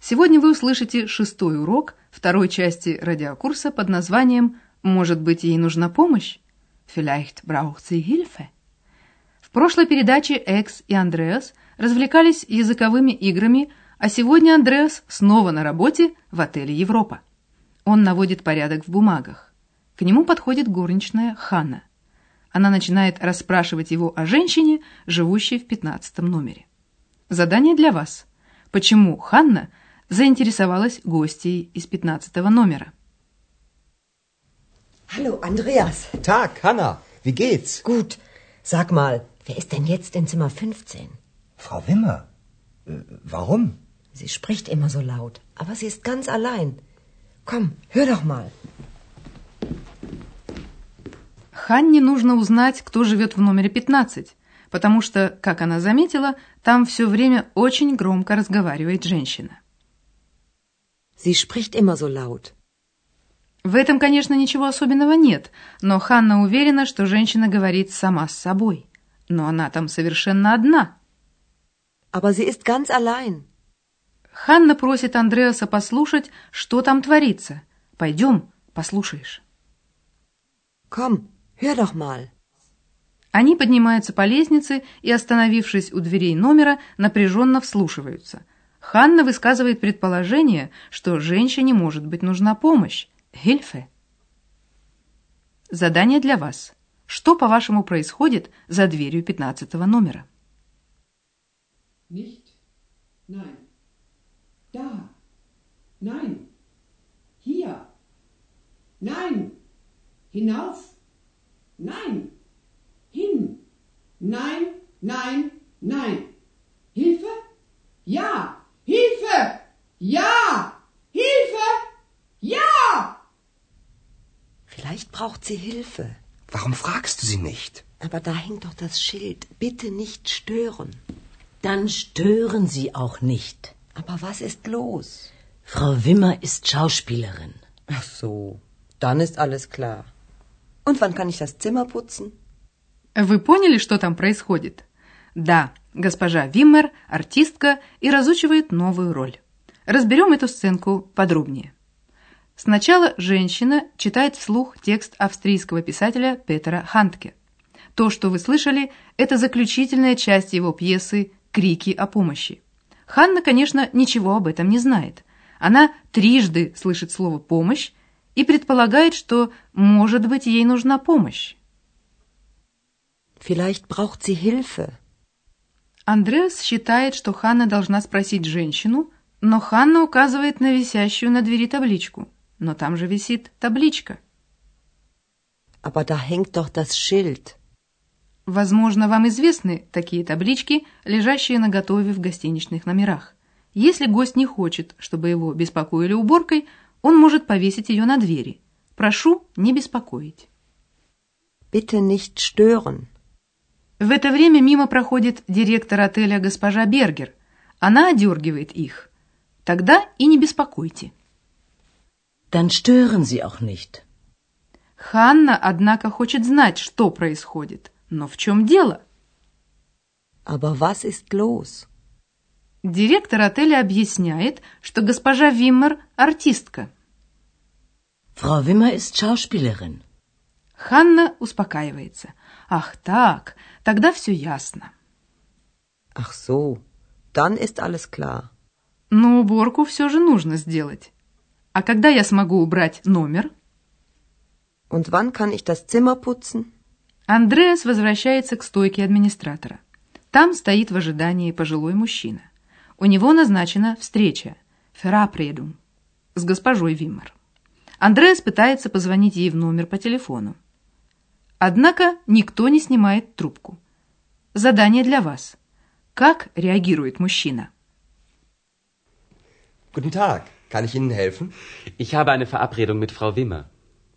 сегодня вы услышите шестой урок второй части радиокурса под названием «Может быть, ей нужна помощь?» Vielleicht braucht sie Hilfe. В прошлой передаче Экс и Андреас развлекались языковыми играми, а сегодня Андреас снова на работе в отеле «Европа». Он наводит порядок в бумагах. К нему подходит горничная Ханна. Она начинает расспрашивать его о женщине, живущей в пятнадцатом номере. Задание для вас. Почему Ханна заинтересовалась гостьей из пятнадцатого номера? Hallo, Andreas. Tag, Hanna. Wie geht's? Gut. Sag mal, wer ist denn jetzt in Zimmer 15? Frau Wimmer. Äh, warum? Sie spricht immer so laut, aber sie ist ganz allein. Komm, hör doch mal. Ханне нужно узнать, кто живет в номере 15, потому что, как она заметила, там все время очень громко разговаривает женщина. Sie spricht immer so laut. В этом, конечно, ничего особенного нет, но Ханна уверена, что женщина говорит сама с собой. Но она там совершенно одна. Aber sie ist ganz allein. Ханна просит Андреаса послушать, что там творится. Пойдем, послушаешь. Komm, hör doch mal. Они поднимаются по лестнице и, остановившись у дверей номера, напряженно вслушиваются. Ханна высказывает предположение, что женщине может быть нужна помощь. Hilfe. Задание для вас. Что, по-вашему, происходит за дверью пятнадцатого номера? Nicht. Nein. Da. Nein. Hier. Nein. Hinauf. Nein. Hin. Nein, nein, nein. Hilfe? Ja. Hilfe! Ja! Hilfe! Ja! Vielleicht braucht sie Hilfe. Warum fragst du sie nicht? Aber da hängt doch das Schild. Bitte nicht stören. Dann stören Sie auch nicht. Aber was ist los? Frau Wimmer ist Schauspielerin. Ach so, dann ist alles klar. Und wann kann ich das Zimmer putzen? Вы поняли, что там происходит? Да, госпожа Виммер – артистка и разучивает новую роль. Разберем эту сценку подробнее. Сначала женщина читает вслух текст австрийского писателя Петера Хантке. То, что вы слышали, это заключительная часть его пьесы «Крики о помощи». Ханна, конечно, ничего об этом не знает. Она трижды слышит слово «помощь» и предполагает, что, может быть, ей нужна помощь. Vielleicht braucht sie Hilfe. Андреас считает, что Ханна должна спросить женщину, но Ханна указывает на висящую на двери табличку. Но там же висит табличка. Aber da hängt doch das Schild. Возможно, вам известны такие таблички, лежащие на готове в гостиничных номерах. Если гость не хочет, чтобы его беспокоили уборкой, он может повесить ее на двери. Прошу не беспокоить. Bitte nicht stören. В это время мимо проходит директор отеля госпожа Бергер. Она одергивает их. Тогда и не беспокойте. Dann stören Sie auch nicht. Ханна, однако, хочет знать, что происходит. Но в чем дело? Aber was ist los? Директор отеля объясняет, что госпожа Виммер – артистка. Frau Wimmer ist Schauspielerin. Ханна успокаивается. Ах так, тогда все ясно. Ach so, dann ist alles klar. Но уборку все же нужно сделать. А когда я смогу убрать номер? Und wann kann ich das Zimmer putzen? Андреас возвращается к стойке администратора. Там стоит в ожидании пожилой мужчина. У него назначена встреча «Ферапредум» с госпожой Виммер. Андреас пытается позвонить ей в номер по телефону. Однако никто не снимает трубку. Задание для вас. Как реагирует мужчина? Guten Tag. Kann ich Ihnen helfen? Ich habe eine Verabredung mit Frau Wimmer.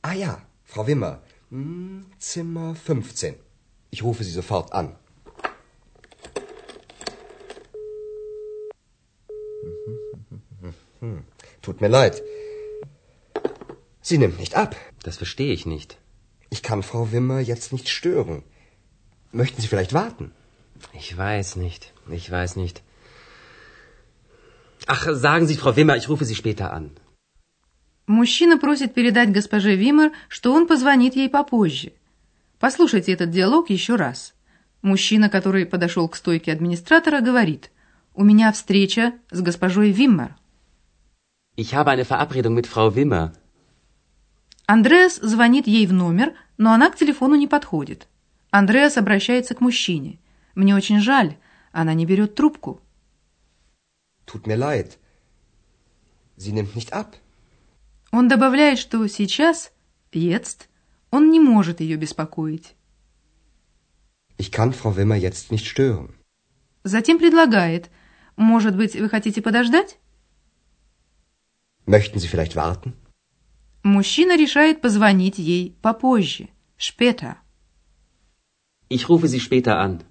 Ah ja, Frau Wimmer. Hm, Zimmer 15. Ich rufe Sie sofort an. Tut mir leid. Sie nimmt nicht ab. Das verstehe ich nicht. Ich kann Frau Wimmer jetzt nicht stören. Möchten Sie vielleicht warten? Ich weiß nicht. Ich weiß nicht. Ach, sagen Sie, Frau Wimmer, ich rufe Sie später an. Мужчина просит передать госпоже Вимер, что он позвонит ей попозже. Послушайте этот диалог еще раз. Мужчина, который подошел к стойке администратора, говорит, «У меня встреча с госпожой Виммер». Ich habe eine Verabredung mit Frau Wimmer. Андреас звонит ей в номер, но она к телефону не подходит. Андреас обращается к мужчине. «Мне очень жаль, она не берет трубку». Tut mir leid. Sie nimmt nicht ab. Он добавляет, что сейчас, jetzt, он не может ее беспокоить. Ich kann Frau Wimmer jetzt nicht stören. Затем предлагает, может быть, вы хотите подождать? Möchten Sie vielleicht warten? Мужчина решает позвонить ей попозже, später. Ich rufe Sie später an.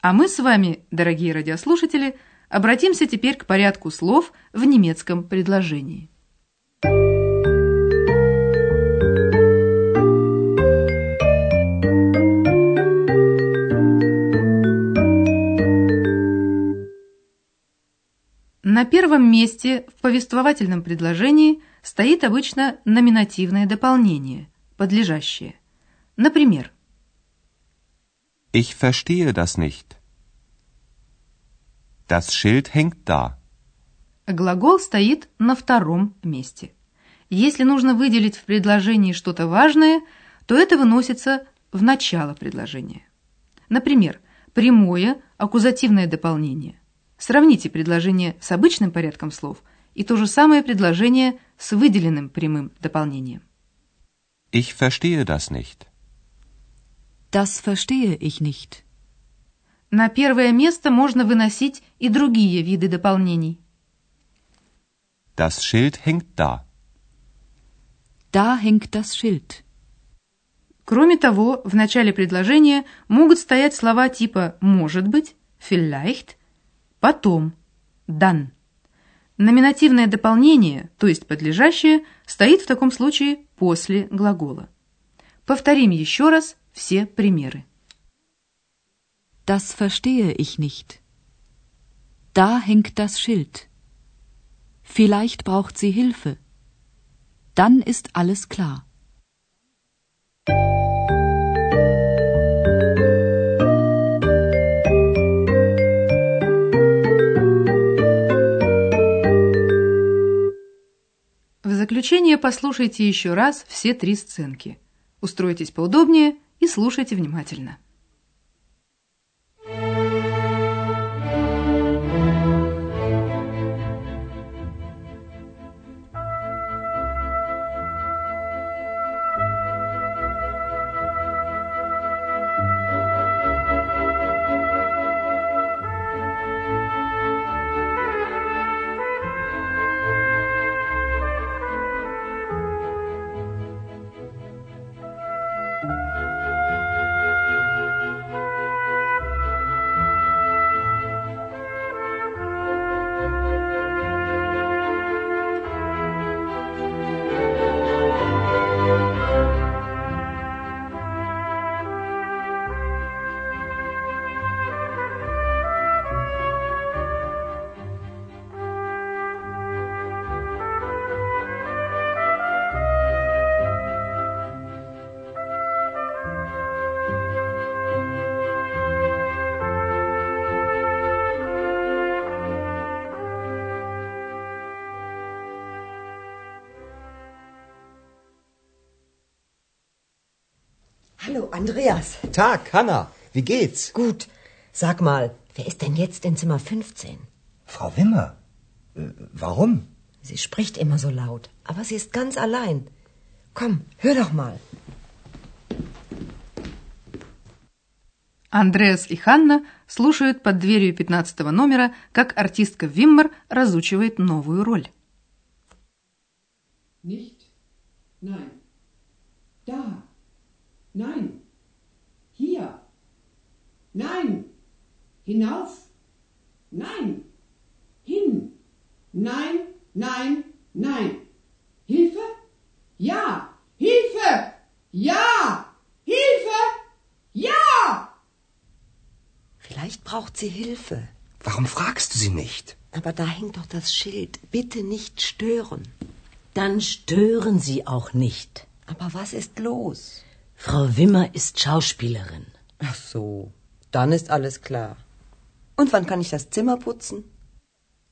А мы с вами, дорогие радиослушатели, обратимся теперь к порядку слов в немецком предложении. На первом месте в повествовательном предложении стоит обычно номинативное дополнение, подлежащее. Например, Ich verstehe das nicht. Das Schild hängt da. Глагол стоит на втором месте. Если нужно выделить в предложении что-то важное, то это выносится в начало предложения. Например, прямое аккузативное дополнение. Сравните предложение с обычным порядком слов и то же самое предложение с выделенным прямым дополнением. Ich verstehe das nicht. Das verstehe ich nicht. На первое место можно выносить и другие виды дополнений. Das Schild hängt da. Da hängt das Schild. Кроме того, в начале предложения могут стоять слова типа «может быть», «vielleicht», «потом», «dann». Номинативное дополнение, то есть подлежащее, стоит в таком случае после глагола. Повторим еще раз все примеры. Das verstehe ich nicht. Da hängt das Schild. Vielleicht braucht sie Hilfe. Dann ist alles klar. Заключение послушайте еще раз все три сценки. Устройтесь поудобнее и слушайте внимательно. Andreas. Tag, Hanna. Wie geht's? Gut. Sag mal, wer ist denn jetzt in Zimmer 15? Frau Wimmer. Äh, warum? Sie spricht immer so laut, aber sie ist ganz allein. Komm, hör doch mal. Андреас и Ханна слушают под дверью 15 номера, как артистка Виммер разучивает новую роль. Nicht. Nein. Da. Nein. Hinauf. Nein. Hin. Nein, nein, nein. Hilfe? Ja. Hilfe! Ja! Hilfe! Ja! Vielleicht braucht sie Hilfe. Warum fragst du sie nicht? Aber da hängt doch das Schild. Bitte nicht stören. Dann stören Sie auch nicht. Aber was ist los? Frau Wimmer ist Schauspielerin. Ach so, dann ist alles klar. Und wann kann ich das Zimmer putzen?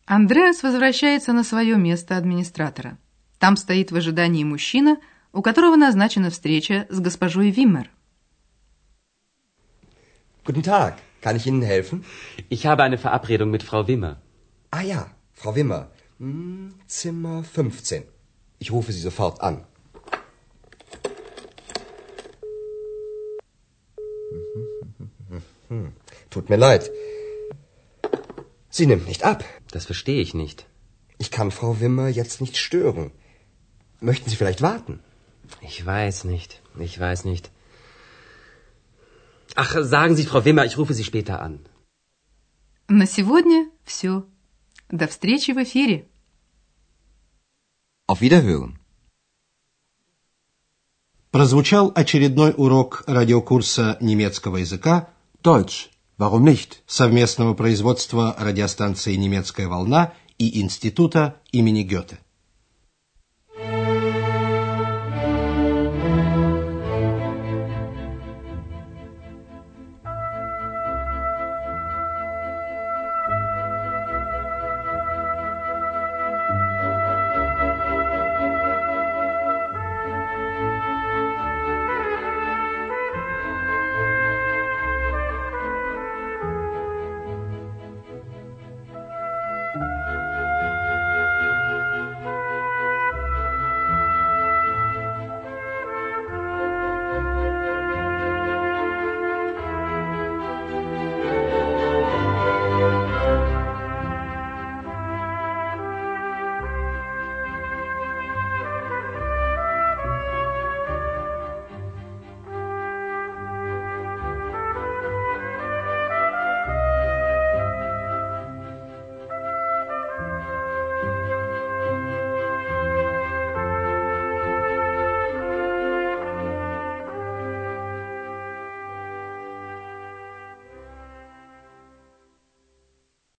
Андреас возвращается на свое место администратора. Там стоит в ожидании мужчина, у которого назначена встреча с госпожой Виммер. Guten Tag. Kann ich Ihnen helfen? Ich habe eine Verabredung mit Frau Wimmer. Ah ja, Frau Wimmer. Hm, Zimmer 15. Ich rufe Sie sofort an. Tut mir leid. Sie nimmt nicht ab. Das verstehe ich nicht. Ich kann Frau Wimmer jetzt nicht stören. Möchten Sie vielleicht warten? Ich weiß nicht. Ich weiß nicht. Ach, sagen Sie, Frau Wimmer, ich rufe Sie später an. На сегодня все. До встречи в эфире. Auf Wiederhören. Прозвучал очередной урок радиокурса немецкого языка Deutsch. Warum nicht? совместного производства радиостанции «Немецкая волна» и Института имени Гёте.